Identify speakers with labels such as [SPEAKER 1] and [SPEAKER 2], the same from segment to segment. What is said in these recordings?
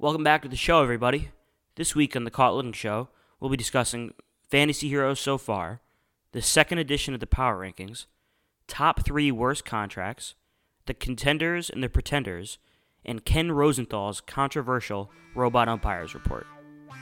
[SPEAKER 1] Welcome back to the show, everybody. This week on the Caught Little Show, we'll be discussing fantasy heroes so far, the second edition of the Power Rankings, top three worst contracts, the contenders and the pretenders, and Ken Rosenthal's controversial robot umpires report.
[SPEAKER 2] Yeah,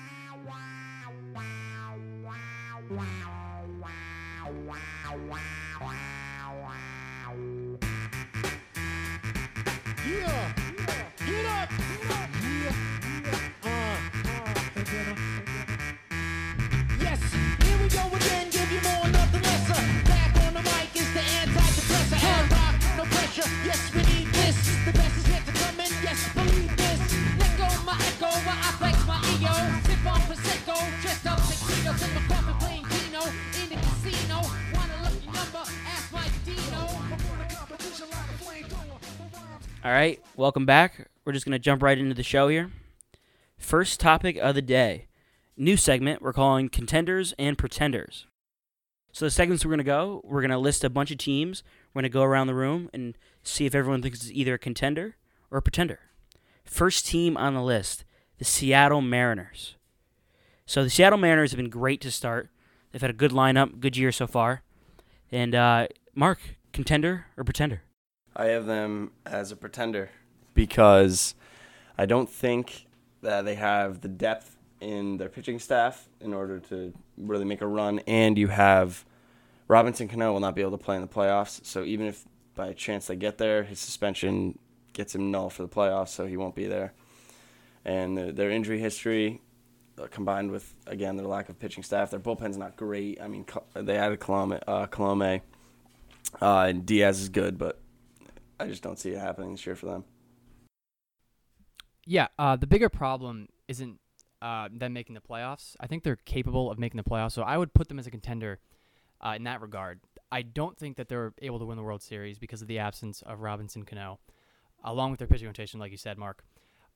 [SPEAKER 2] Yes, we need this. The best is yet to come in. Yes, believe this. Let go my echo, my I flex my ego. Sip on prosecco, dressed up tuxedos in my coffin playing Keno in the casino. Want a lucky number? Ask my Dino.
[SPEAKER 1] All right, welcome back. We're just to jump right into the show here. First topic of the day. New segment we're calling Contenders and Pretenders. So, the segments we're to go, we're to list a bunch of teams. We're to go around the room and see if everyone thinks it's either a contender or a pretender. First team on the list, the Seattle Mariners. So, the Seattle Mariners have been great to start. They've had a good lineup, good year so far. And, uh, Mark, contender or pretender?
[SPEAKER 3] I have them as a pretender because I don't think that they have the depth in their pitching staff in order to really make a run. And you have Robinson Cano will not be able to play in the playoffs. So even if by chance they get there, his suspension gets him null for the playoffs, so he won't be there. And their, their injury history, uh, combined with again their lack of pitching staff, their bullpen's not great. I mean, they added Colome, uh, Colome uh, and Diaz is good, but I just don't see it happening this year for them.
[SPEAKER 4] Yeah, uh, the bigger problem isn't uh, them making the playoffs. I think they're capable of making the playoffs, so I would put them as a contender uh, in that regard. I don't think that they're able to win the World Series because of the absence of Robinson Cano, along with their pitching rotation, like you said, Mark.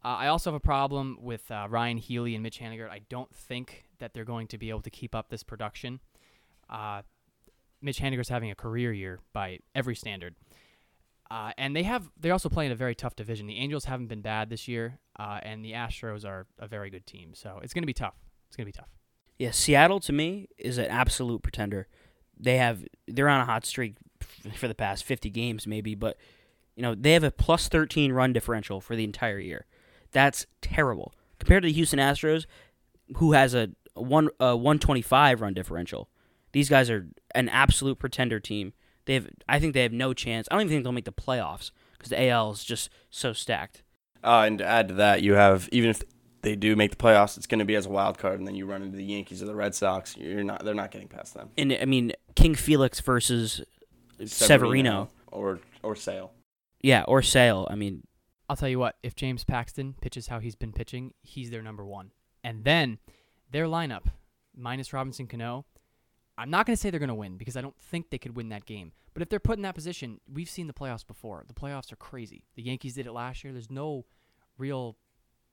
[SPEAKER 4] Uh, I also have a problem with uh, Ryon Healy and Mitch Haniger. I don't think that they're going to be able to keep up this production. Uh, Mitch Haniger's having a career year by every standard. Uh, and they have they're also playing a very tough division. The Angels haven't been bad this year, uh, and the Astros are a very good team. So it's going to be tough. It's going to be tough.
[SPEAKER 1] Yeah, Seattle to me is an absolute pretender. They have they're on a hot streak for the past 50 games maybe, but you know, they have a plus 13 run differential for the entire year. That's terrible. Compared to the Houston Astros who has a one uh, 125 run differential. These guys are an absolute pretender team. They have I think they have no chance. I don't even think they'll make the playoffs because the AL is just so stacked.
[SPEAKER 3] Uh, and to add to that, you have even if they do make the playoffs, it's going to be as a wild card, and then you run into the Yankees or the Red Sox. You're not. They're not getting past them.
[SPEAKER 1] And I mean, King Felix versus Severino.
[SPEAKER 3] or or Sale.
[SPEAKER 1] Yeah, or Sale. I mean,
[SPEAKER 4] I'll tell you what, if James Paxton pitches how he's been pitching, he's their number one. And then their lineup, minus Robinson Cano, I'm not going to say they're going to win because I don't think they could win that game. But if they're put in that position, we've seen the playoffs before. The playoffs are crazy. The Yankees did it last year. There's no real,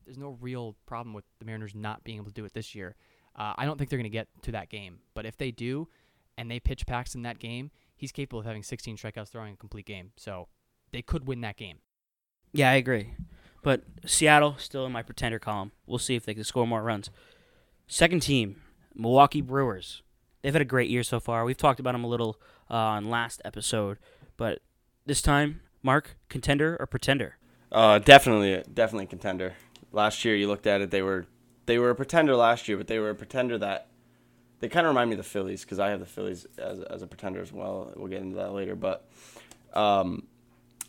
[SPEAKER 4] there's no real problem with the Mariners not being able to do it this year. Uh, I don't think they're going to get to that game. But if they do, and they pitch Paxton in that game, he's capable of having 16 strikeouts, throwing a complete game. So they could win that game.
[SPEAKER 1] Yeah, I agree. But Seattle still in my pretender column. We'll see if they can score more runs. Second team, Milwaukee Brewers. They've had a great year so far. We've talked about them a little uh, on last episode, but this time, Mark, contender or pretender?
[SPEAKER 3] Uh, definitely, definitely contender. Last year, you looked at it; they were they were a pretender last year, but they were a pretender that they kind of remind me of the Phillies because I have the Phillies as as a pretender as well. We'll get into that later, but um,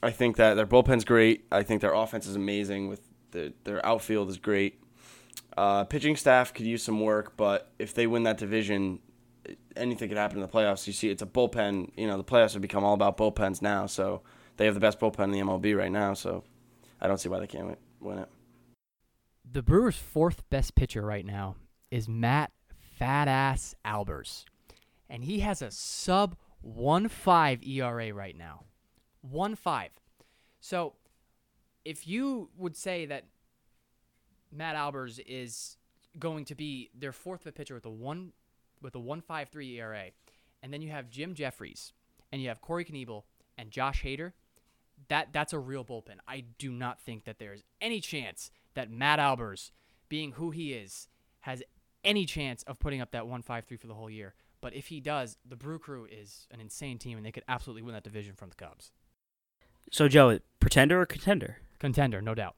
[SPEAKER 3] I think that their bullpen's great. I think their offense is amazing. With the, their outfield is great. Uh, pitching staff could use some work, but if they win that division, anything could happen in the playoffs. You see, it's a bullpen. You know, the playoffs have become all about bullpens now. So they have the best bullpen in the MLB right now. So I don't see why they can't win- win it.
[SPEAKER 4] The Brewers' fourth best pitcher right now is Matt Fat Ass Albers. And he has a sub 1.5 ERA right now. 1.5. So if you would say that Matt Albers is going to be their fourth best pitcher with a one with a 1.53 ERA, and then you have Jim Jeffries and you have Corey Knebel and Josh Hader, that that's a real bullpen. I do not think that there is any chance that Matt Albers, being who he is, has any chance of putting up that 153 for the whole year. But if he does, the Brew Crew is an insane team, and they could absolutely win that division from the Cubs.
[SPEAKER 1] So Joe, pretender or contender?
[SPEAKER 4] Contender, no doubt.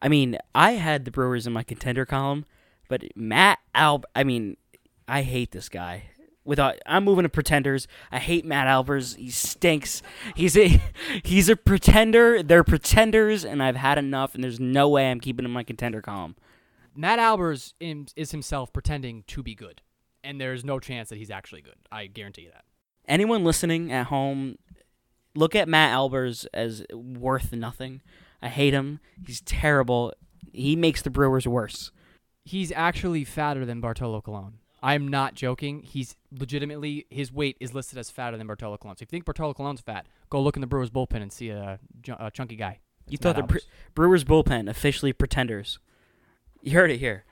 [SPEAKER 1] I mean, I had the Brewers in my contender column, but Matt Alb. I mean, I hate this guy. Without, uh, I'm moving to pretenders. I hate Matt Albers. He stinks. He's a he's a pretender. They're pretenders, and I've had enough. And there's no way I'm keeping him in my contender column.
[SPEAKER 4] Matt Albers is himself pretending to be good, and there's no chance that he's actually good. I guarantee you that.
[SPEAKER 1] Anyone listening at home, look at Matt Albers as worth nothing. I hate him. He's terrible. He makes the Brewers worse.
[SPEAKER 4] He's actually fatter than Bartolo Colon. I'm not joking. He's legitimately his weight is listed as fatter than Bartolo Colon. So if you think Bartolo Colon's fat, go look in the Brewers bullpen and see a, a chunky guy.
[SPEAKER 1] You thought the Bre- Brewers bullpen officially pretenders. You heard it here.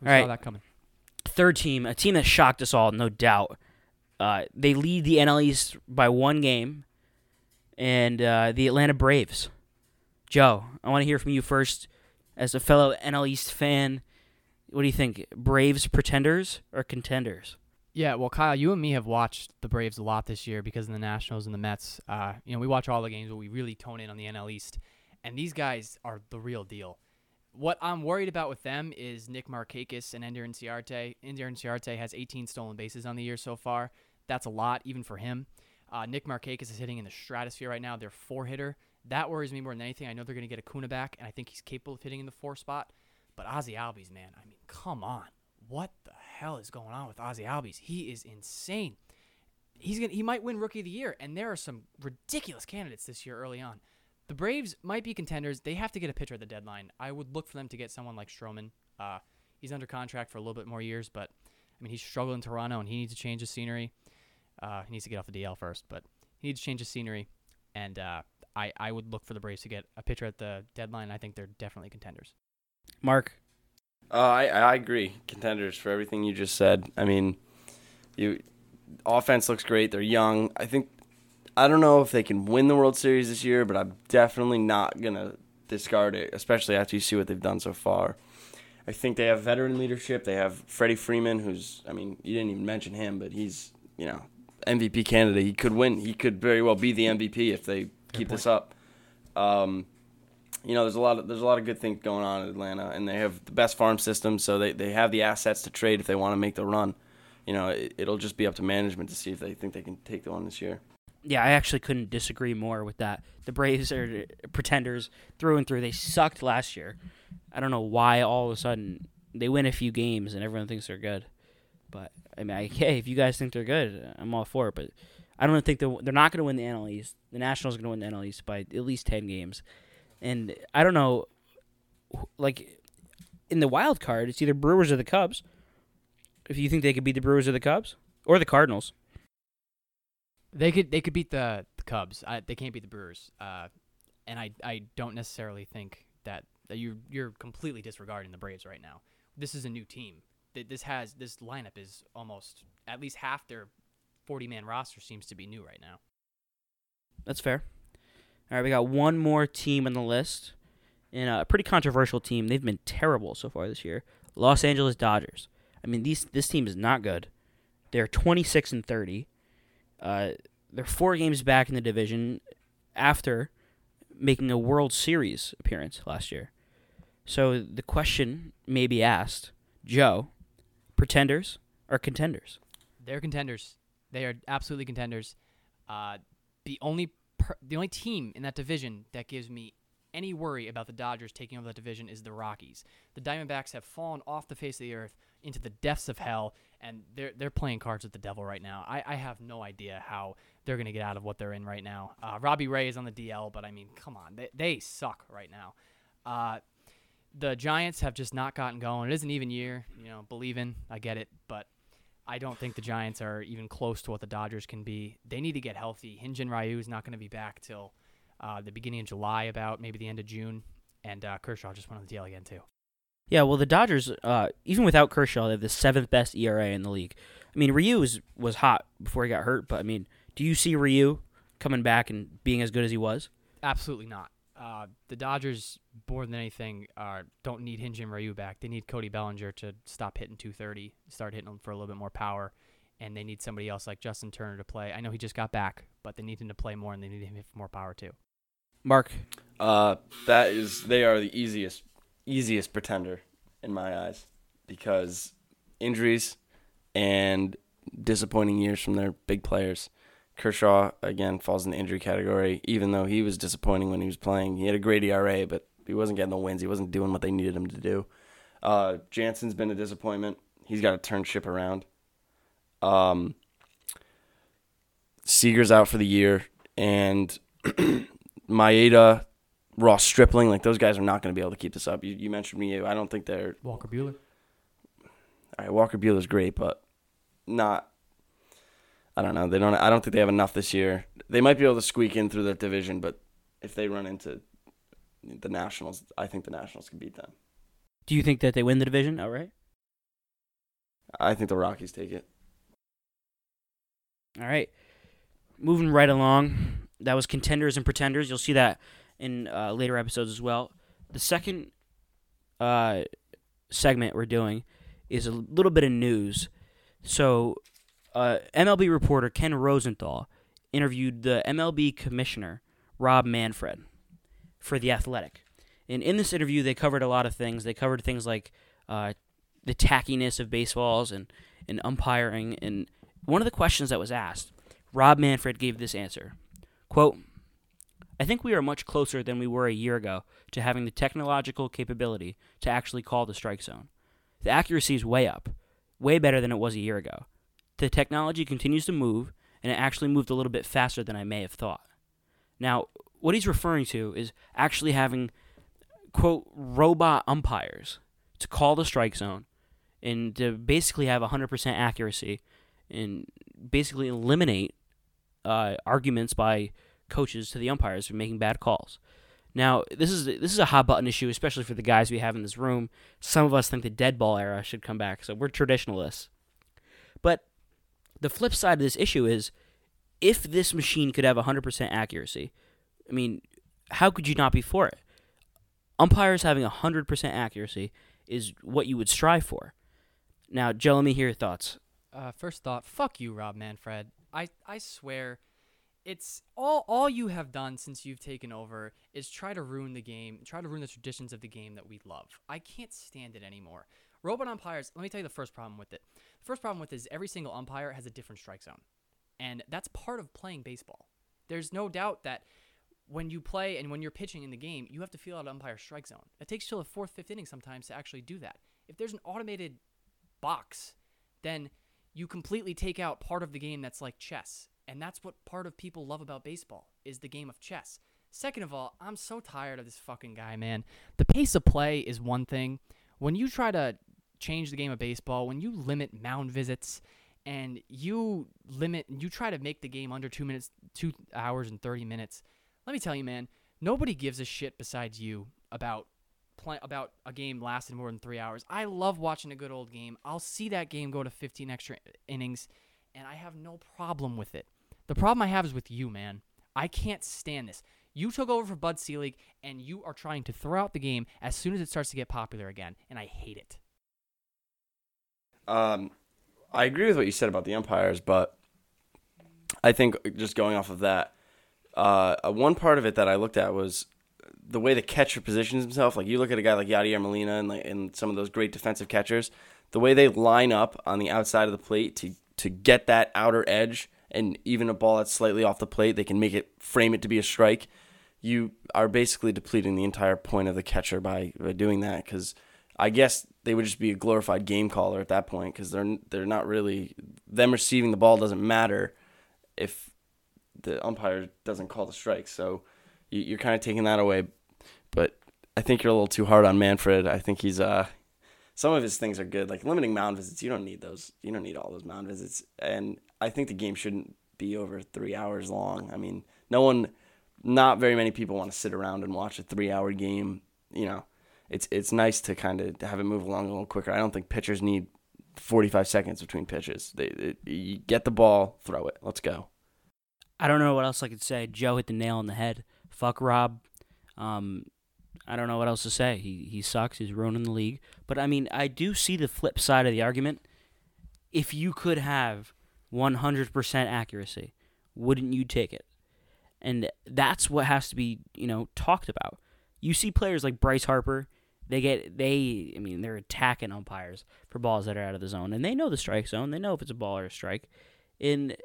[SPEAKER 4] Who
[SPEAKER 1] all
[SPEAKER 4] saw
[SPEAKER 1] right.
[SPEAKER 4] that coming?
[SPEAKER 1] third team, a team that shocked us all, no doubt. Uh, they lead the NL East by one game, and uh, the Atlanta Braves. Joe, I want to hear from you first, as a fellow NL East fan. What do you think? Braves pretenders or contenders?
[SPEAKER 4] Yeah, well, Kyle, you and me have watched the Braves a lot this year because of the Nationals and the Mets. Uh, you know, we watch all the games, but we really tone in on the NL East, and these guys are the real deal. What I'm worried about with them is Nick Markakis and Ender Inciarte. Ender Inciarte has 18 stolen bases on the year so far. That's a lot, even for him. Uh, Nick Markakis is hitting in the stratosphere right now. They're four hitter. That worries me more than anything. I know they're going to get Acuna back, and I think he's capable of hitting in the four spot. But Ozzie Albies, man, I mean, come on. What the hell is going on with Ozzie Albies? He is insane. He's gonna he might win rookie of the year, and there are some ridiculous candidates this year early on. The Braves might be contenders. They have to get a pitcher at the deadline. I would look for them to get someone like Stroman. Uh, he's under contract for a little bit more years, but I mean he's struggling in Toronto and he needs to change his scenery. Uh, he needs to get off the DL first, but he needs to change his scenery. And uh, I I would look for the Braves to get a pitcher at the deadline. I think they're definitely contenders.
[SPEAKER 1] Mark,
[SPEAKER 3] Uh, I I agree. Contenders for everything you just said. I mean, you offense looks great. They're young. I think I don't know if they can win the World Series this year, but I'm definitely not gonna discard it, especially after you see what they've done so far. I think they have veteran leadership. They have Freddie Freeman, who's I mean, you didn't even mention him, but he's you know MVP candidate. He could win. He could very well be the MVP if they keep this up. Um, you know, there's a lot of there's a lot of good things going on in Atlanta, and they have the best farm system, so they, they have the assets to trade if they want to make the run. You know, it, it'll just be up to management to see if they think they can take the one this year.
[SPEAKER 1] yeah, I actually couldn't disagree more with that. The Braves are pretenders through and through. They sucked last year. I don't know why all of a sudden they win a few games and everyone thinks they're good. But I mean, I, hey, if you guys think they're good, I'm all for it. But I don't think they're, they're not going to win the NL East. The Nationals are going to win the NL East by at least ten games. And I don't know, like in the wild card, it's either Brewers or the Cubs. If you think they could beat the Brewers or the Cubs or the Cardinals,
[SPEAKER 4] They could they could beat the, the Cubs. I, they can't beat the Brewers. Uh, and I I don't necessarily think that, that you you're completely disregarding the Braves right now. This is a new team. Th- This has this lineup is almost at least half their 40 man roster seems to be new right now.
[SPEAKER 1] That's fair. All right, we got one more team on the list, and a pretty controversial team. They've been terrible so far this year. Los Angeles Dodgers. I mean, these this team is not good. They're 26 and 30. Uh, they're four games back in the division after making a World Series appearance last year. So the question may be asked, Joe, pretenders or contenders?
[SPEAKER 4] They're contenders. They are absolutely contenders. Uh, the only the only team in that division that gives me any worry about the Dodgers taking over that division is the Rockies. The Diamondbacks have fallen off the face of the earth into the depths of hell, and they're they're playing cards with the devil right now. I, I have no idea how they're gonna get out of what they're in right now. Uh, Robbie Ray is on the DL, but I mean, come on, they they suck right now. Uh, the Giants have just not gotten going. It is an even year, you know, believing. I get it, but I don't think the Giants are even close to what the Dodgers can be. They need to get healthy. Hyun-Jin Ryu is not going to be back till uh, the beginning of July, about maybe the end of June. And uh, Kershaw just went on the DL again too.
[SPEAKER 1] Yeah, well, the Dodgers, uh, even without Kershaw, they have the seventh best ERA in the league. I mean, Ryu was, was hot before he got hurt, but I mean, do you see Ryu coming back and being as good as he was?
[SPEAKER 4] Absolutely not. Uh, the Dodgers, more than anything, uh, don't need Hyun-Jin Ryu back. They need Cody Bellinger to stop hitting 230, start hitting them for a little bit more power, and they need somebody else like Justin Turner to play. I know he just got back, but they need him to play more, and they need him to hit for more power too.
[SPEAKER 1] Mark,
[SPEAKER 3] Uh, that is, they are the easiest, easiest pretender in my eyes because injuries and disappointing years from their big players. Kershaw again falls in the injury category, even though he was disappointing when he was playing. He had a great ERA, but he wasn't getting the wins. He wasn't doing what they needed him to do. Uh, Jansen's been a disappointment. He's got to turn ship around. Um, Seager's out for the year, and Maeda, Ross Stripling, like those guys are not going to be able to keep this up. You, you mentioned me. I don't think they're.
[SPEAKER 4] Walker Buehler.
[SPEAKER 3] All right, Walker Buehler's great, but not. I don't know. They don't. I don't think they have enough this year. They might be able to squeak in through that division, but if they run into the Nationals, I think the Nationals can beat them.
[SPEAKER 1] do you think that they win the division outright?
[SPEAKER 3] I think the Rockies take it.
[SPEAKER 1] All right. Moving right along. That was contenders and pretenders. You'll see that in uh, later episodes as well. The second uh, segment we're doing is a little bit of news. So, uh, MLB reporter Ken Rosenthal interviewed the MLB commissioner, Rob Manfred, for The Athletic. And in this interview, they covered a lot of things. They covered things like uh, the tackiness of baseballs and, and umpiring. And one of the questions that was asked, Rob Manfred gave this answer. Quote, I think we are much closer than we were a year ago to having the technological capability to actually call the strike zone. The accuracy is way up, way better than it was a year ago. The technology continues to move, and it actually moved a little bit faster than I may have thought. Now, what he's referring to is actually having, quote, robot umpires to call the strike zone and to basically have 100% accuracy and basically eliminate uh, arguments by coaches to the umpires for making bad calls. Now, this is this is a hot button issue, especially for the guys we have in this room. Some of us think the dead ball era should come back, so we're traditionalists. But the flip side of this issue is, if this machine could have 100% accuracy, I mean, how could you not be for it? Umpires having 100% accuracy is what you would strive for. Now, Joe, let me hear your thoughts.
[SPEAKER 4] Uh, first thought, fuck you, Rob Manfred. I, I swear, it's all all you have done since you've taken over is try to ruin the game, try to ruin the traditions of the game that we love. I can't stand it anymore. Robot umpires. Let me tell you the first problem with it. The first problem with it is every single umpire has a different strike zone, and that's part of playing baseball. There's no doubt that when you play and when you're pitching in the game, you have to feel out umpire strike zone. It takes till the fourth, fifth inning sometimes to actually do that. If there's an automated box, then you completely take out part of the game that's like chess. And that's what part of people love about baseball is the game of chess. Second of all, I'm so tired of this fucking guy, man. The pace of play is one thing. When you try to change the game of baseball, when you limit mound visits and you limit you try to make the game under 2 minutes 2 hours and 30 minutes. Let me tell you, man, nobody gives a shit besides you about play, about a game lasting more than three hours. I love watching a good old game. I'll see that game go to 15 extra innings, and I have no problem with it. The problem I have is with you, man. I can't stand this. You took over for Bud Selig, and you are trying to throw out the game as soon as it starts to get popular again, and I hate it.
[SPEAKER 3] Um, I agree with what you said about the umpires, but I think just going off of that, uh, uh, one part of it that I looked at was the way the catcher positions himself. Like you look at a guy like Yadier Molina and like and some of those great defensive catchers, the way they line up on the outside of the plate to to get that outer edge, and even a ball that's slightly off the plate, they can make it frame it to be a strike. You are basically depleting the entire point of the catcher by, by doing that because I guess they would just be a glorified game caller at that point because they're they're not really them receiving the ball doesn't matter if the umpire doesn't call the strike. So you, you're kind of taking that away. But I think you're a little too hard on Manfred. I think he's uh some of his things are good, like limiting mound visits. You don't need those. You don't need all those mound visits. And I think the game shouldn't be over three hours long. I mean, no one, not very many people want to sit around and watch a three-hour game. You know, it's it's nice to kind of have it move along a little quicker. I don't think pitchers need 45 seconds between pitches. They, they you get the ball, throw it. Let's go.
[SPEAKER 1] I don't know what else I could say. Joe hit the nail on the head. Fuck Rob. Um, I don't know what else to say. He he sucks. He's ruining the league. But I mean, I do see the flip side of the argument. If you could have 100% accuracy, wouldn't you take it? And that's what has to be, you know, talked about. You see players like Bryce Harper, they get they I mean, they're attacking umpires for balls that are out of the zone and they know the strike zone. They know if it's a ball or a strike. And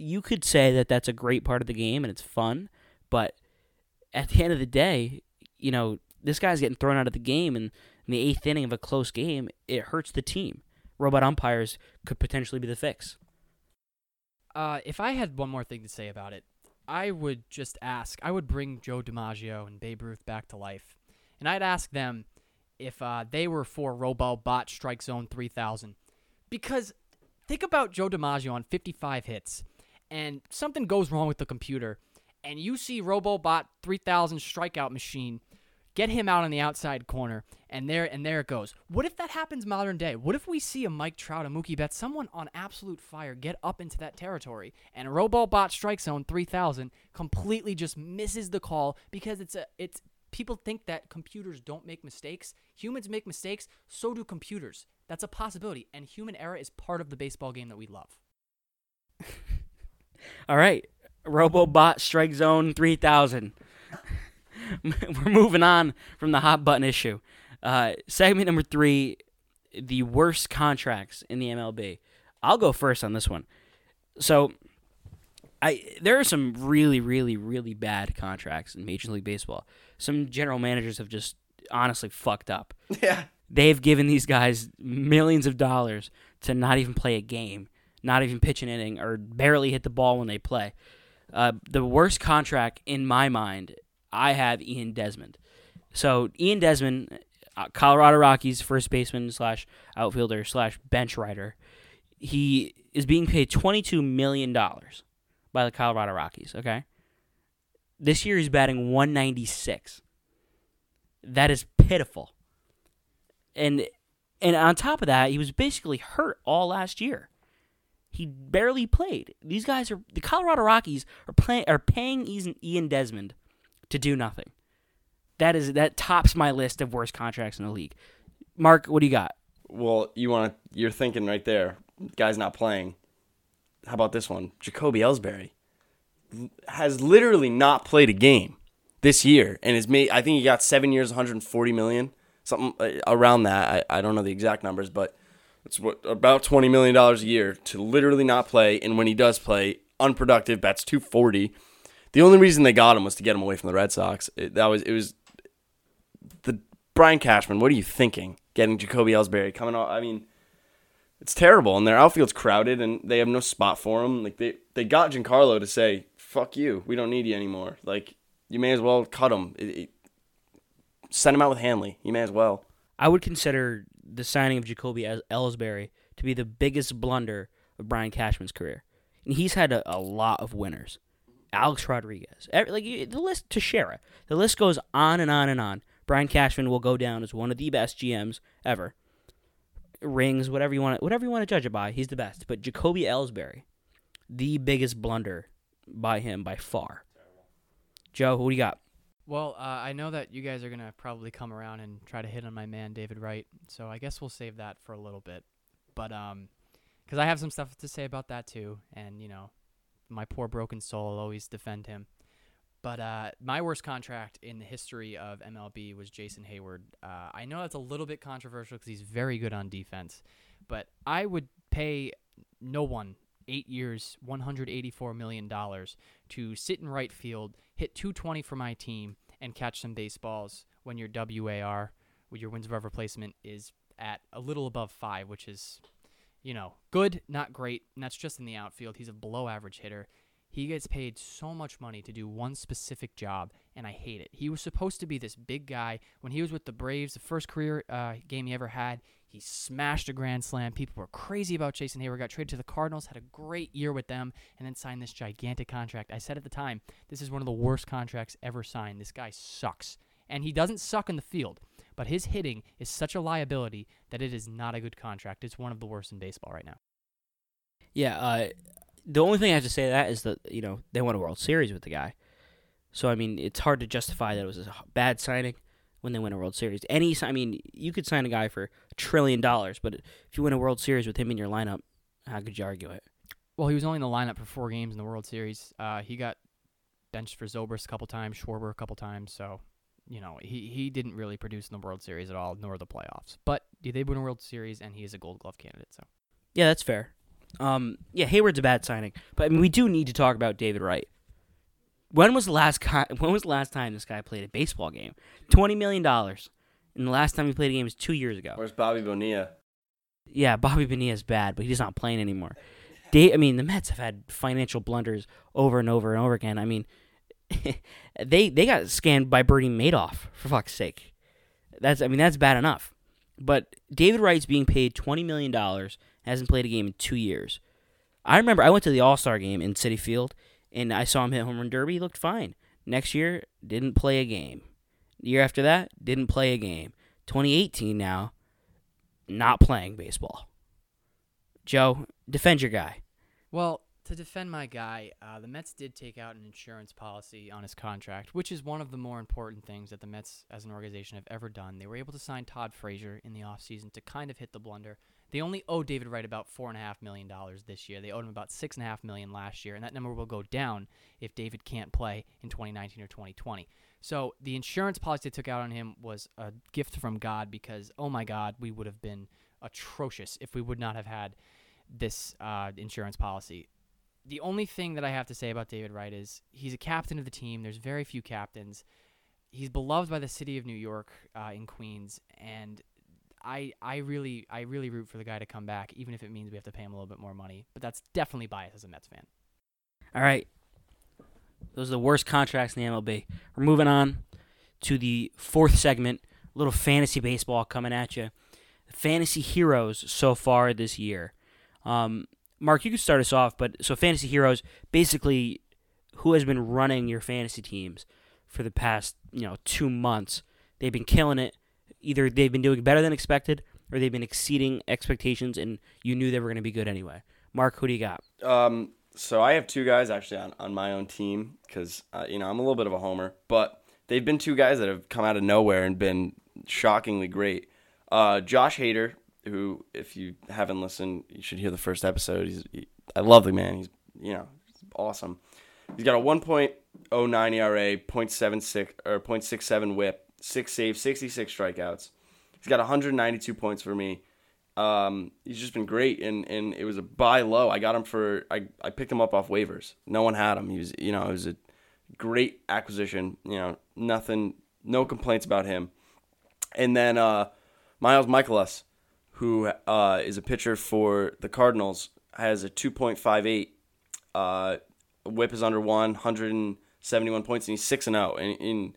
[SPEAKER 1] you could say that that's a great part of the game and it's fun, but at the end of the day, you know, this guy's getting thrown out of the game and in the eighth inning of a close game, it hurts the team. Robot umpires could potentially be the fix.
[SPEAKER 4] Uh, if I had one more thing to say about it, I would just ask. I would bring Joe DiMaggio and Babe Ruth back to life, and I'd ask them if uh, they were for Robo Bot Strike Zone 3000, because think about Joe DiMaggio on 55 hits, and something goes wrong with the computer, and you see RoboBot 3000 strikeout machine get him out on the outside corner, and there and there it goes. What if that happens modern day? What if we see a Mike Trout, a Mookie Betts, someone on absolute fire get up into that territory, and RoboBot Strike Zone 3000 completely just misses the call because it's a it's people think that computers don't make mistakes. Humans make mistakes, so do computers. That's a possibility, and human error is part of the baseball game that we love.
[SPEAKER 1] All right, RoboBot Strike Zone 3000. We're moving on from the hot button issue. Uh, segment number three: the worst contracts in the MLB. I'll go first on this one. So, I there are some really, really, really bad contracts in Major League Baseball. Some general managers have just honestly fucked up.
[SPEAKER 3] Yeah.
[SPEAKER 1] They've given these guys millions of dollars to not even play a game, not even pitch an inning, or barely hit the ball when they play. Uh, the worst contract in my mind, I have Ian Desmond. So Ian Desmond, uh, Colorado Rockies first baseman slash outfielder slash bench rider, he is being paid twenty two million dollars by the Colorado Rockies. Okay, this year he's batting one ninety six. That is pitiful. And and on top of that, he was basically hurt all last year. He barely played. These guys are the Colorado Rockies are playing are paying Ian- Desmond to do nothing. That is that tops my list of worst contracts in the league. Mark, what do you got?
[SPEAKER 3] Well, you want to, you're thinking right there, guy's not playing. How about this one? Jacoby Ellsbury has literally not played a game this year and is made I think he got 7 years 140 million, something uh, around that. I, I don't know the exact numbers, but it's what about 20 million dollars a year to literally not play and when he does play, unproductive, bats 240. The only reason they got him was to get him away from the Red Sox. It, that was it was the Brian Cashman, what are you thinking? Getting Jacoby Ellsbury coming off. I mean, it's terrible, and their outfield's crowded, and they have no spot for him. Like they they got Giancarlo to say, "Fuck you, we don't need you anymore." Like you may as well cut him. It, it, send him out with Hanley. You may as well.
[SPEAKER 1] I would consider the signing of Jacoby El- Ellsbury to be the biggest blunder of Brian Cashman's career. And he's had a, a lot of winners. Alex Rodriguez, every, like the list, Teixeira. The list goes on and on and on. Brian Cashman will go down as one of the best GMs ever. Rings, whatever you want, whatever you want to judge it by, he's the best. But Jacoby Ellsbury, the biggest blunder by him by far. Joe, who do you got?
[SPEAKER 4] Well, uh, I know that you guys are gonna probably come around and try to hit on my man David Wright, so I guess we'll save that for a little bit. But um, because I have some stuff to say about that too, and you know, my poor broken soul will always defend him. But uh, my worst contract in the history of MLB was Jason Heyward. Uh, I know that's a little bit controversial because he's very good on defense, but I would pay no one eight years, $184 million to sit in right field, hit 220 for my team, and catch some baseballs when your WAR, with your wins above replacement, is at a little above five, which is, you know, good, not great. And that's just in the outfield. He's a below average hitter. He gets paid so much money to do one specific job, and I hate it. He was supposed to be this big guy. When he was with the Braves, the first career uh, game he ever had, he smashed a grand slam. People were crazy about Jason Heyward. Got traded to the Cardinals, had a great year with them, and then signed this gigantic contract. I said at the time, this is one of the worst contracts ever signed. This guy sucks. And he doesn't suck in the field, but his hitting is such a liability that it is not a good contract. It's one of the worst in baseball right now.
[SPEAKER 1] Yeah, uh, the only thing I have to say to that is that you know they won a World Series with the guy. So I mean, it's hard to justify that it was a bad signing when they win a World Series. Any, I mean, you could sign a guy for a trillion dollars, but if you win a World Series with him in your lineup, how could you argue it?
[SPEAKER 4] Well, he was only in the lineup for four games in the World Series. Uh, he got benched for Zobrist a couple times, Schwarber a couple times. So, you know, he, he didn't really produce in the World Series at all, nor the playoffs. But they win a World Series, and he is a Gold Glove candidate. So,
[SPEAKER 1] Yeah, that's fair. Um, yeah, Heyward's a bad signing, but I mean, we do need to talk about David Wright. When was the last guy, when was the last time this guy played a baseball game? Twenty million dollars, and the last time he played a game was two years ago.
[SPEAKER 3] Where's Bobby Bonilla?
[SPEAKER 1] Yeah, Bobby Bonilla's bad, but he's not playing anymore. I mean, the Mets have had financial blunders over and over and over again. I mean, they they got scammed by Bernie Madoff for fuck's sake. That's I mean that's bad enough. But David Wright's being paid twenty million dollars, hasn't played a game in two years. I remember I went to the All Star game in Citi Field, and I saw him hit home run derby. He looked fine. Next year, didn't play a game. Year after that, didn't play a game. 2018 now, not playing baseball. Joe, defend your guy.
[SPEAKER 4] well, to defend my guy, uh, the Mets did take out an insurance policy on his contract, which is one of the more important things that the Mets as an organization have ever done. They were able to sign Todd Frazier in the offseason to kind of hit the blunder. They only owe David Wright about four and a half million dollars this year. They owed him about six and a half million last year, and that number will go down if David can't play in 2019 or 2020. So the insurance policy they took out on him was a gift from God because oh my God, we would have been atrocious if we would not have had this uh, insurance policy. The only thing that I have to say about David Wright is he's a captain of the team. There's very few captains. He's beloved by the city of New York uh, in Queens, and I I really I really root for the guy to come back, even if it means we have to pay him a little bit more money. But that's definitely bias as a Mets fan.
[SPEAKER 1] All right. Those are the worst contracts in the MLB. We're moving on to the fourth segment. A little fantasy baseball coming at you. Fantasy heroes so far this year. Um, Mark, you can start us off, but so fantasy heroes, basically, who has been running your fantasy teams for the past you know two months? They've been killing it. Either they've been doing better than expected, or they've been exceeding expectations, and you knew they were going to be good anyway. Mark, who do you got?
[SPEAKER 3] Um, so I have two guys actually on, on my own team because uh, you know I'm a little bit of a homer, but they've been two guys that have come out of nowhere and been shockingly great. Uh, Josh Hader, who if you haven't listened, you should hear the first episode. He's he, I love the man. He's you know awesome. He's got a 1.09 ERA, 0.76 or 0.67 WHIP, six saves, 66 strikeouts. He's got 192 points for me. Um, he's just been great, and, and it was a buy low. I got him for I, I picked him up off waivers. No one had him. He was you know it was a great acquisition. You know nothing, no complaints about him. And then uh, Miles Mikolas, who uh, is a pitcher for the Cardinals, has a 2.58. Uh, whip is under one, 171 points, and he's six and zero. And in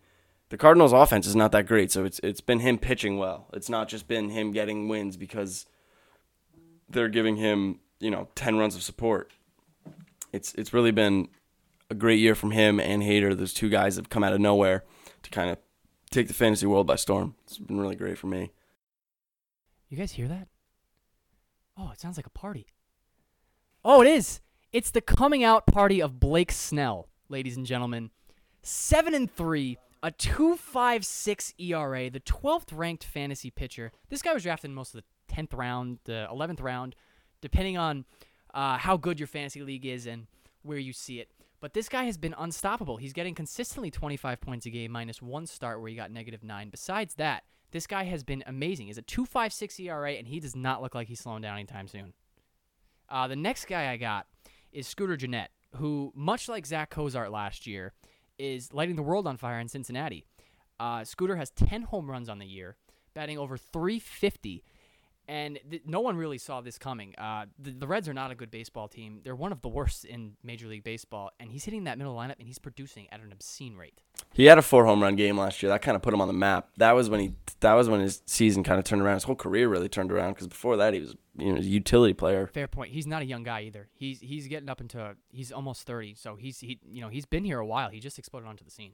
[SPEAKER 3] the Cardinals' offense is not that great, so it's it's been him pitching well. It's not just been him getting wins because they're giving him you know 10 runs of support. It's it's really been a great year from him and Hader. Those two guys have come out of nowhere to kind of take the fantasy world by storm. It's been really great for me.
[SPEAKER 4] You guys hear that? Oh, it sounds like a party. Oh, it is. It's the coming out party of Blake Snell, ladies and gentlemen. 7 and 3, a 2.56 ERA, the 12th ranked fantasy pitcher. This guy was drafted in most of the 10th round, the 11th round, depending on uh, how good your fantasy league is and where you see it. But this guy has been unstoppable. He's getting consistently 25 points a game, minus one start where he got negative nine. Besides that, this guy has been amazing. He's a 2.56 ERA, and he does not look like he's slowing down anytime soon. Uh, the next guy I got is Scooter Gennett, who, much like Zach Cozart last year, is lighting the world on fire in Cincinnati. Uh, Scooter has 10 home runs on the year, batting over 350, and th- no one really saw this coming. Uh, the, the Reds are not a good baseball team. They're one of the worst in Major League Baseball, and he's hitting that middle lineup, and he's producing at an obscene rate.
[SPEAKER 3] He had a four home run game last year. That kind of put him on the map. That was when he that was when his season kind of turned around. His whole career really turned around because before that he was you know a utility player.
[SPEAKER 4] Fair point. He's not a young guy either. He's he's getting up into he's almost 30, so he's he you know he's been here a while. He just exploded onto the scene.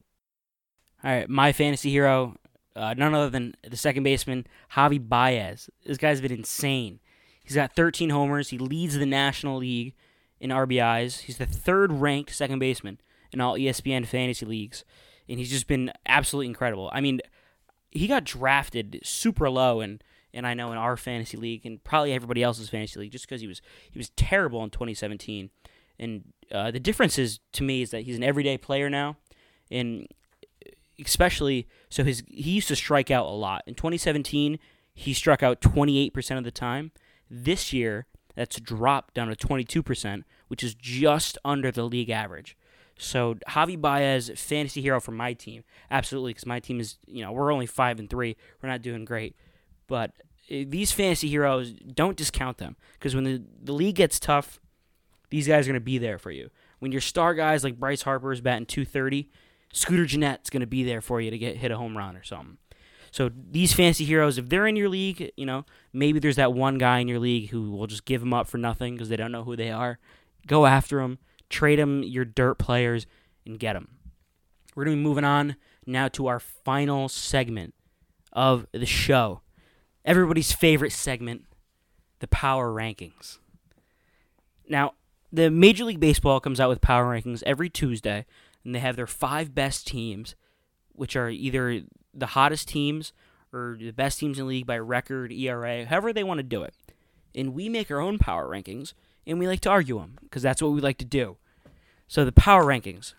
[SPEAKER 1] All right, my fantasy hero, uh, none other than the second baseman Javi Baez. This guy's been insane. He's got 13 homers. He leads the National League in RBIs. He's the third ranked second baseman in all ESPN fantasy leagues, and he's just been absolutely incredible. I mean, he got drafted super low, and and I know in our fantasy league and probably everybody else's fantasy league, just because he was he was terrible in 2017. And uh, the difference is to me is that he's an everyday player now, and especially so his he used to strike out a lot. In 2017, he struck out 28% of the time. This year, that's dropped down to 22%, which is just under the league average. So Javi Baez, fantasy hero for my team, absolutely, because my team is you know we're only five and three, we're not doing great, but uh, these fantasy heroes don't discount them because when the the league gets tough, these guys are going to be there for you. When your star guys like Bryce Harper is batting 230, Scooter Gennett's going to be there for you to get hit a home run or something. So these fantasy heroes, if they're in your league, you know maybe there's that one guy in your league who will just give them up for nothing because they don't know who they are. Go after them, trade them your dirt players, and get them. We're going to be moving on now to our final segment of the show. Everybody's favorite segment, the power rankings. Now, the Major League Baseball comes out with power rankings every Tuesday, and they have their five best teams, which are either the hottest teams or the best teams in the league by record, ERA, however they want to do it. And we make our own power rankings, and we like to argue them because that's what we like to do. So the power rankings,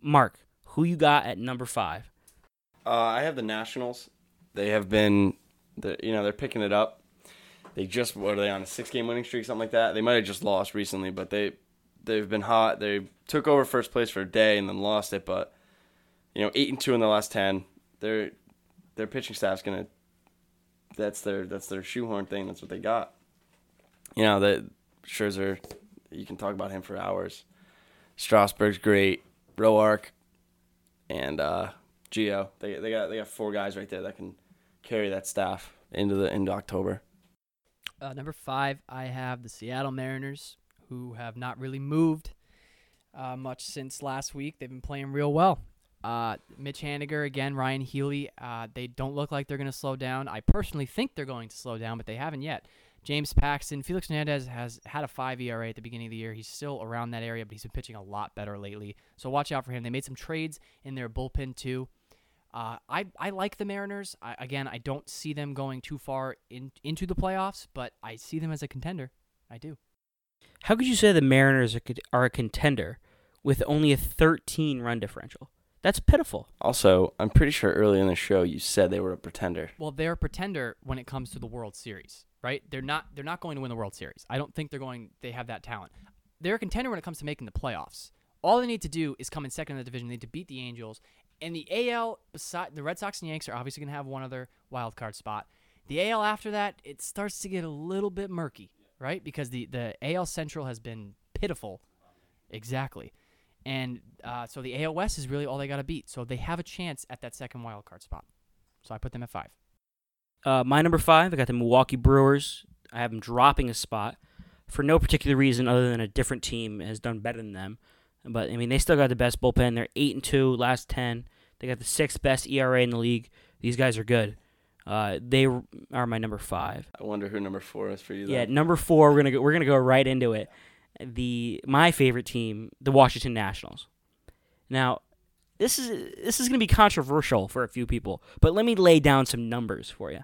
[SPEAKER 1] Mark, who you got at number five?
[SPEAKER 3] Uh, I have the Nationals. They have been, the you know, they're picking it up. They just what are they on a six game winning streak, something like that. They might have just lost recently, but they they've been hot. They took over first place for a day and then lost it, but you know, eight and two in the last ten. Their their pitching staff's gonna. That's their that's their shoehorn thing. That's what they got. You know that Scherzer, you can talk about him for hours. Strasburg's great. Roark, and uh, Geo. They they got they got four guys right there that can carry that staff into the into October.
[SPEAKER 4] Uh, number five, I have the Seattle Mariners, who have not really moved uh, much since last week. They've been playing real well. Uh, Mitch Haniger, again, Ryon Healy, uh, they don't look like they're going to slow down. I personally think they're going to slow down, but they haven't yet. James Paxton, Felix Hernandez has had a 5 ERA at the beginning of the year. He's still around that area, but he's been pitching a lot better lately. So watch out for him. They made some trades in their bullpen, too. Uh, I, I like the Mariners. I, again, I don't see them going too far in, into the playoffs, but I see them as a contender. I do.
[SPEAKER 1] How could you say the Mariners are, a contender with only a 13 run differential? That's pitiful.
[SPEAKER 3] Also, I'm pretty sure early in the show you said they were a pretender.
[SPEAKER 4] Well, they're a pretender when it comes to the World Series, right? They're not they're not going to win the World Series. I don't think they're going they have that talent. They're a contender when it comes to making the playoffs. All they need to do is come in second in the division. They need to beat the Angels. And the AL beside the Red Sox and Yanks are obviously going to have one other wild card spot. The AL after that, it starts to get a little bit murky, right? Because the the AL Central has been pitiful. Exactly. And uh, so the AL West is really all they got to beat. So they have a chance at that second wild card spot. So I put them at five.
[SPEAKER 1] Uh, my number five, I got the Milwaukee Brewers. I have them dropping a spot for no particular reason other than a different team has done better than them. But I mean, they still got the best bullpen. They're eight and two last ten. They got the sixth best ERA in the league. These guys are good. Uh, they are my number five.
[SPEAKER 3] I wonder who number four is for you.
[SPEAKER 1] Yeah, number four. We're gonna go, we're gonna go right into it. The my favorite team, the Washington Nationals. Now, this is this is gonna be controversial for a few people, but let me lay down some numbers for you.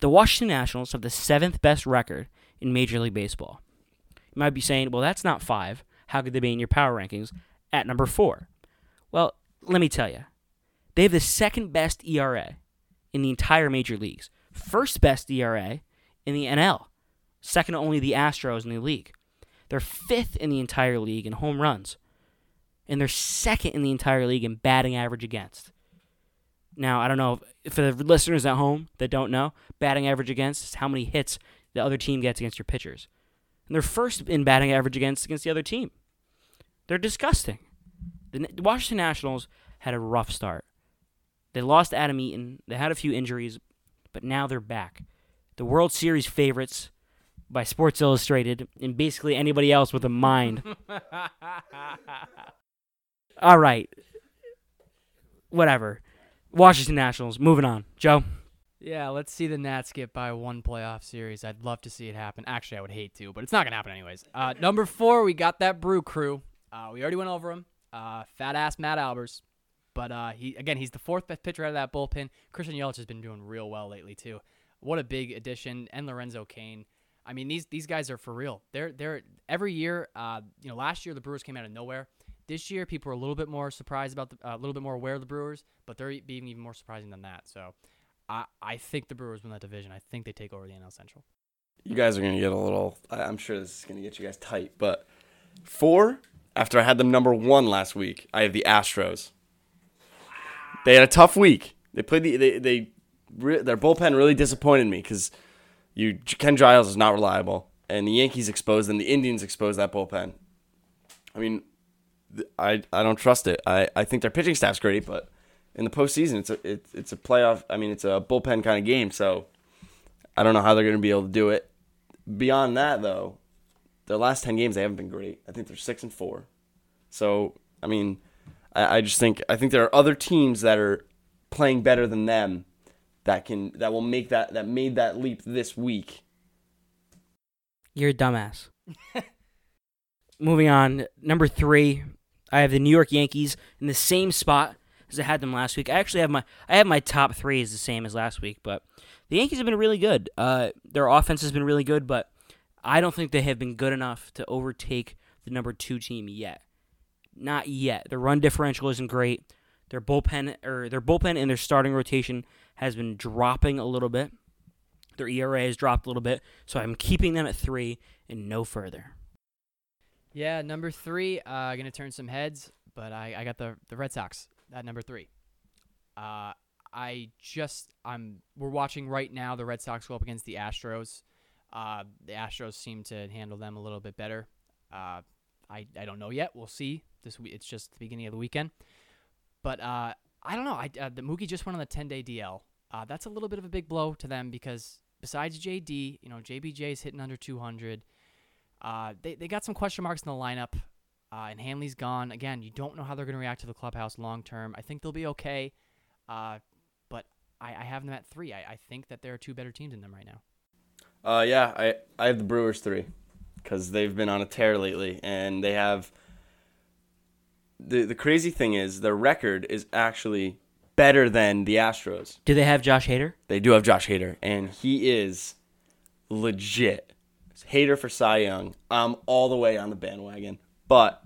[SPEAKER 1] The Washington Nationals have the seventh best record in Major League Baseball. You might be saying, well, that's not five. How could they be in your power rankings at number four? Well, let me tell you, they have the second best ERA in the entire major leagues, first best ERA in the NL, second only the Astros in the league. They're fifth in the entire league in home runs, and they're second in the entire league in batting average against. Now, I don't know if, for the listeners at home that don't know, batting average against is how many hits the other team gets against your pitchers. And they're first in batting average against against the other team. They're disgusting. The Washington Nationals had a rough start. They lost Adam Eaton. They had a few injuries, but now they're back. The World Series favorites by Sports Illustrated and basically anybody else with a mind. All right. Whatever. Washington Nationals. Moving on. Joe.
[SPEAKER 4] Yeah, let's see the Nats get by one playoff series. I'd love to see it happen. Actually, I would hate to, but it's not gonna happen anyways. Uh, number four, we got that Brew Crew. Uh, we already went over them. uh, fat ass Matt Albers. But uh, he again, he's the fourth best pitcher out of that bullpen. Christian Yelich has been doing real well lately too. What a big addition, and Lorenzo Cain. I mean, these these guys are for real. They're they're every year. Uh, you know, last year the Brewers came out of nowhere. This year, people are a little bit more surprised about the, uh, a little bit more aware of the Brewers, but they're being even more surprising than that. So, I I think the Brewers win that division. I think they take over the NL Central.
[SPEAKER 3] You guys are gonna get a little. I'm sure this is gonna get you guys tight, but four after I had them number one last week, I have the Astros. They had a tough week. They played the they they re- their bullpen really disappointed me because you Ken Giles is not reliable, and the Yankees exposed them. The Indians exposed that bullpen. I mean, I I don't trust it. I, I think their pitching staff's great, but in the postseason, it's a it's it's a playoff. I mean, it's a bullpen kind of game, so I don't know how they're going to be able to do it. Beyond that, though, their last ten games they haven't been great. I think they're six and four. So I mean, I, I just think I think there are other teams that are playing better than them that can that will make that that made that leap this week.
[SPEAKER 1] You're a dumbass. Moving on, number three, I have the New York Yankees in the same spot as I had them last week. I actually have my I have my top three is the same as last week, but the Yankees have been really good. Uh, their offense has been really good, but I don't think they have been good enough to overtake the number two team yet. Not yet. Their run differential isn't great. Their bullpen or their bullpen and their starting rotation has been dropping a little bit. Their ERA has dropped a little bit, so I'm keeping them at three and no further.
[SPEAKER 4] Yeah, number three, uh, gonna turn some heads, but I, I got the the Red Sox at number three. Uh, I just I'm we're watching right now the Red Sox go up against the Astros. Uh, the Astros seem to handle them a little bit better. Uh, I I don't know yet. We'll see. This week it's just the beginning of the weekend, but uh, I don't know. I uh, the Mookie just went on the 10 day DL. Uh, that's a little bit of a big blow to them because besides JD, you know JBJ is hitting under 200. Uh, they, they got some question marks in the lineup, uh, and Hanley's gone. Again, you don't know how they're going to react to the clubhouse long term. I think they'll be okay, uh, but I, I have them at three. I, I think that there are two better teams in them right now.
[SPEAKER 3] Uh, yeah, I I have the Brewers three because they've been on a tear lately, and they have. The the crazy thing is their record is actually better than the Astros.
[SPEAKER 1] Do they have Josh Hader?
[SPEAKER 3] They do have Josh Hader, and he is legit. Hader for Cy Young. I'm all the way on the bandwagon. But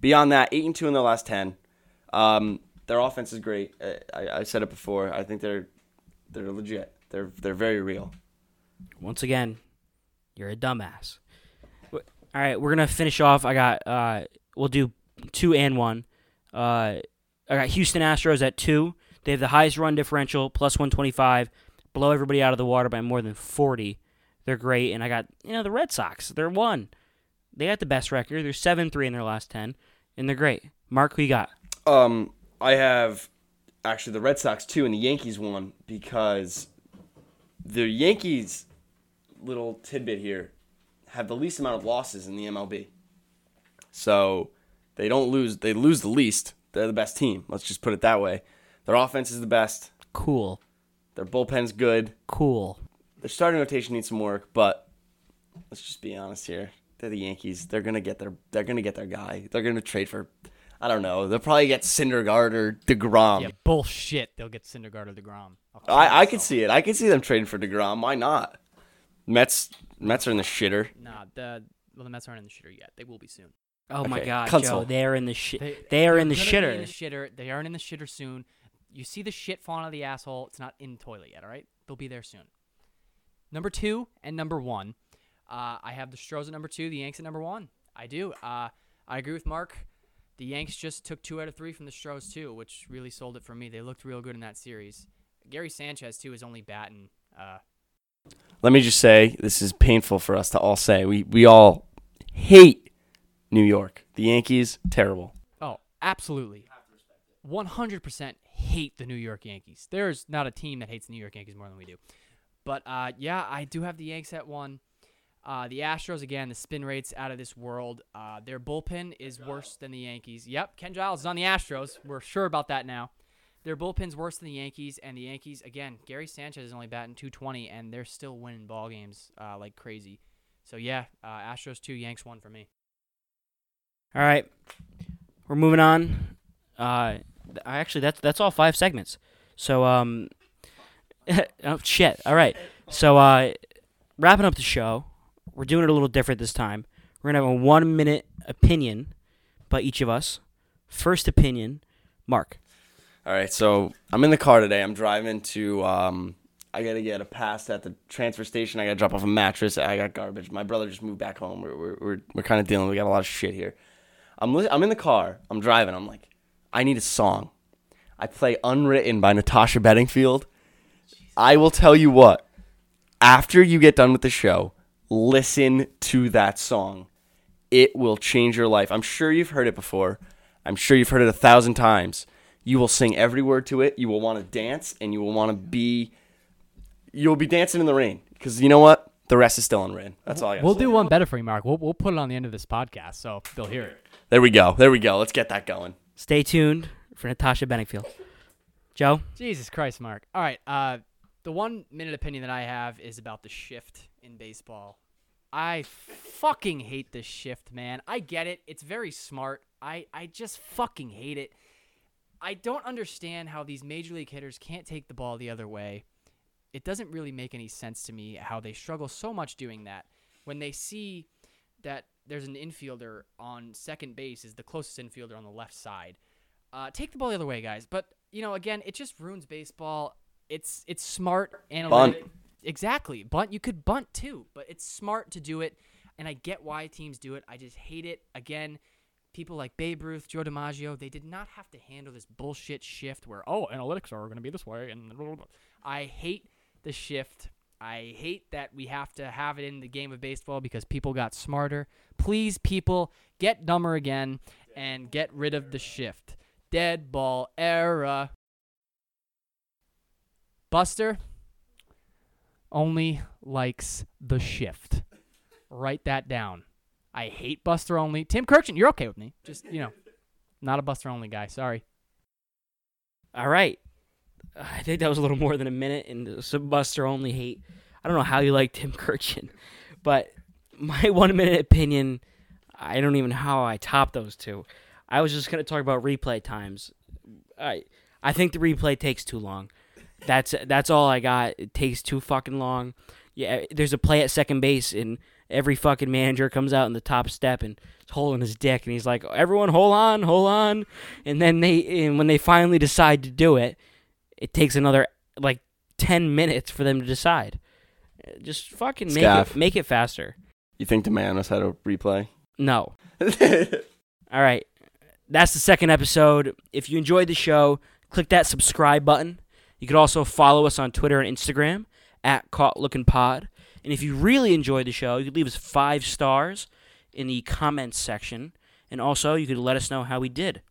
[SPEAKER 3] beyond that, eight and two in their last ten. Um, their offense is great. I, I, I said it before. I think they're they're legit. They're they're very real.
[SPEAKER 1] Once again, you're a dumbass. All right, we're gonna finish off. I got uh, we'll do two and one. Uh, I got Houston Astros at two. They have the highest run differential, plus one twenty five, blow everybody out of the water by more than forty. They're great, and I got you know the Red Sox. They're one. They got the best record. They're seven three in their last ten, and they're great. Mark, who you got?
[SPEAKER 3] Um, I have actually the Red Sox two and the Yankees one because the Yankees little tidbit here have the least amount of losses in the MLB. So they don't lose they lose the least. They're the best team. Let's just put it that way. Their offense is the best.
[SPEAKER 1] Cool,
[SPEAKER 3] Their bullpen's good.
[SPEAKER 1] cool.
[SPEAKER 3] Their starting rotation needs some work, but let's just be honest here. They're the Yankees. They're gonna get their they're gonna get their guy. They're gonna trade for I don't know. They'll probably get Syndergaard or Degrom.
[SPEAKER 4] yeah, bullshit. They'll get Syndergaard or Degrom.
[SPEAKER 3] I, I could see it. I could see them trading for Degrom. Why not? Mets Mets are in the shitter.
[SPEAKER 4] Nah, the well the Mets aren't in the shitter yet. They will be soon.
[SPEAKER 1] Oh my God,
[SPEAKER 3] console.
[SPEAKER 1] Joe! They're in the shit.
[SPEAKER 4] They,
[SPEAKER 1] They are
[SPEAKER 4] they're
[SPEAKER 1] in the
[SPEAKER 4] gonna be
[SPEAKER 1] shitter.
[SPEAKER 4] In the shitter. They aren't in the shitter soon. You see the shit falling out of the asshole. It's not in the toilet yet. All right, they'll be there soon. Number two and number one. Uh, I have the Stros at number two, the Yanks at number one. I do. Uh, I agree with Mark. The Yanks just took two out of three from the Stros too, which really sold it for me. They looked real good in that series. Gary Sanchez too is only batting. Uh,
[SPEAKER 3] Let me just say this is painful for us to all say. We we all hate New York. The Yankees terrible.
[SPEAKER 4] Oh, absolutely. 100% hate the New York Yankees. There's not a team that hates the New York Yankees more than we do. But uh, yeah, I do have the Yanks at one. Uh, the Astros, again, the spin rate's out of this world. Uh, their bullpen is worse than the Yankees. Yep, Ken Giles is on the Astros. We're sure about that now. Their bullpen's worse than the Yankees, and the Yankees, again, Gary Sanchez is only batting 220, and they're still winning ball games uh, like crazy. So yeah, uh, Astros two, Yanks one for me.
[SPEAKER 1] All right. we're moving on. Uh, th- actually, that's that's all five segments. So um, oh shit. All right. So uh, wrapping up the show, we're doing it a little different this time. We're gonna have a one minute opinion by each of us. First opinion, Mark.
[SPEAKER 3] All right, so I'm in the car today. I'm driving to. Um, I gotta get a pass at the transfer station. I gotta drop off a mattress. I got garbage. My brother just moved back home. We're we're we're, we're kind of dealing. We got a lot of shit here. I'm li- I'm in the car. I'm driving. I'm like, I need a song. I play "Unwritten" by Natasha Bedingfield. I will tell you what. After you get done with the show, listen to that song. It will change your life. I'm sure you've heard it before. I'm sure you've heard it a thousand times. You will sing every word to it. You will want to dance, and you will want to be. You'll be dancing in the rain because you know what? The rest is still unwritten. That's all I got.
[SPEAKER 4] We'll do one better for you, Mark. We'll we'll put it on the end of this podcast, so they'll hear it.
[SPEAKER 3] There we go. There we go. Let's get that going.
[SPEAKER 1] Stay tuned for Natasha Bedingfield. Joe.
[SPEAKER 4] Jesus Christ, Mark. All right. Uh, the one minute opinion that I have is about the shift in baseball. I fucking hate this shift, man. I get it. It's very smart. I, I just fucking hate it. I don't understand how these major league hitters can't take the ball the other way. It doesn't really make any sense to me how they struggle so much doing that when they see that there's an infielder on second base is the closest infielder on the left side. Uh, take the ball the other way, guys. But you know, again, it just ruins baseball. It's it's smart analytic. Exactly, bunt. You could bunt too, but it's smart to do it, and I get why teams do it. I just hate it. Again, people like Babe Ruth, Joe DiMaggio, they did not have to handle this bullshit shift where oh, analytics are going to be this way, and blah, blah, blah. I hate the shift. I hate that we have to have it in the game of baseball because people got smarter. Please, people, get dumber again and get rid of the shift. Dead ball era. Buster Olney likes the shift. Write that down. I hate Buster Olney. Tim Kurkjian, you're okay with me. Just, you know, not a Buster Olney guy. Sorry.
[SPEAKER 1] All right. I think that was a little more than a minute, and some Buster Olney hate. I don't know how you like Tim Kurkjian, but my one minute opinion, I don't even know how I top those two. I was just gonna talk about replay times. I I think the replay takes too long. That's that's all I got. It takes too fucking long. Yeah, there's a play at second base, and every fucking manager comes out in the top step and is holding his dick, and he's like, "Everyone, hold on, hold on." And then they, and when they finally decide to do it, it takes another like ten minutes for them to decide. Just fucking make
[SPEAKER 3] Scaff.
[SPEAKER 1] it make it faster.
[SPEAKER 3] You think the man knows how to replay?
[SPEAKER 1] No. All right. That's the second episode. If you enjoyed the show, click that subscribe button. You could also follow us on Twitter and Instagram at Caught Looking Pod. And if you really enjoyed the show, you could leave us five stars in the comments section. And also, you could let us know how we did.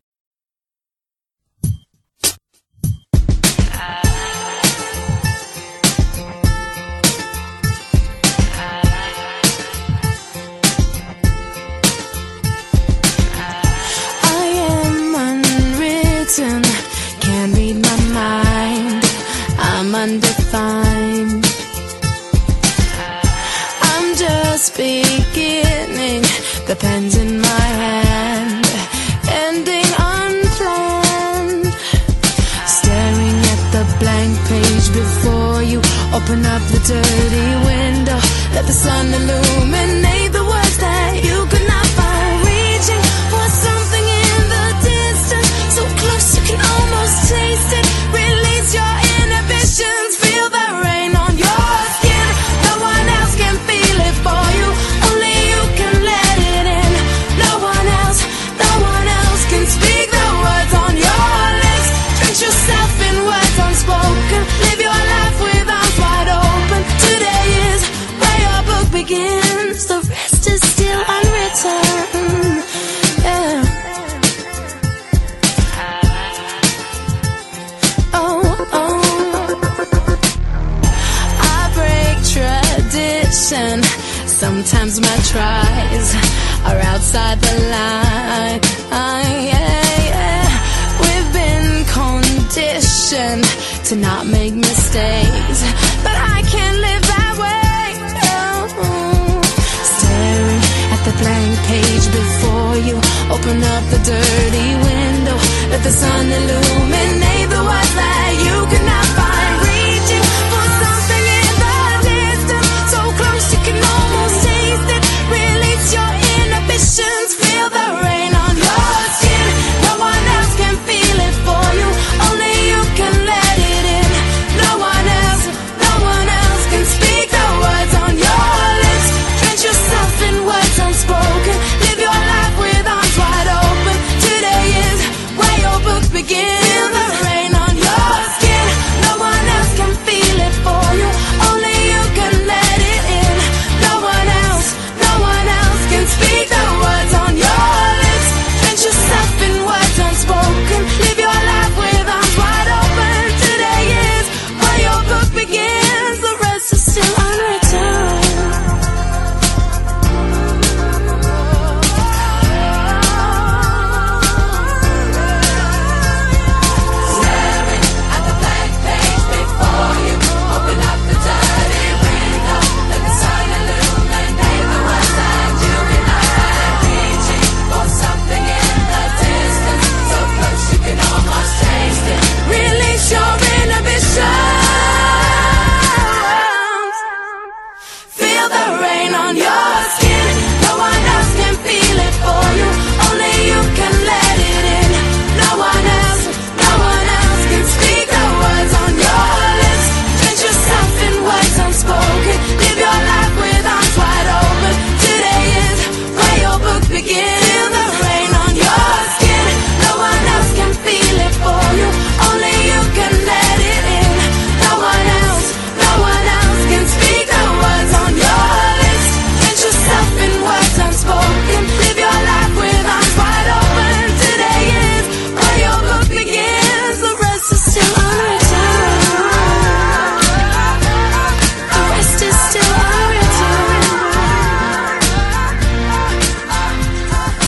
[SPEAKER 5] Sometimes my tries are outside the line. Yeah, yeah. We've been conditioned to not make mistakes, but I can't live that way. Oh. Staring at the blank page before you, open up the dirty window, let the sun illuminate the words that you cannot find.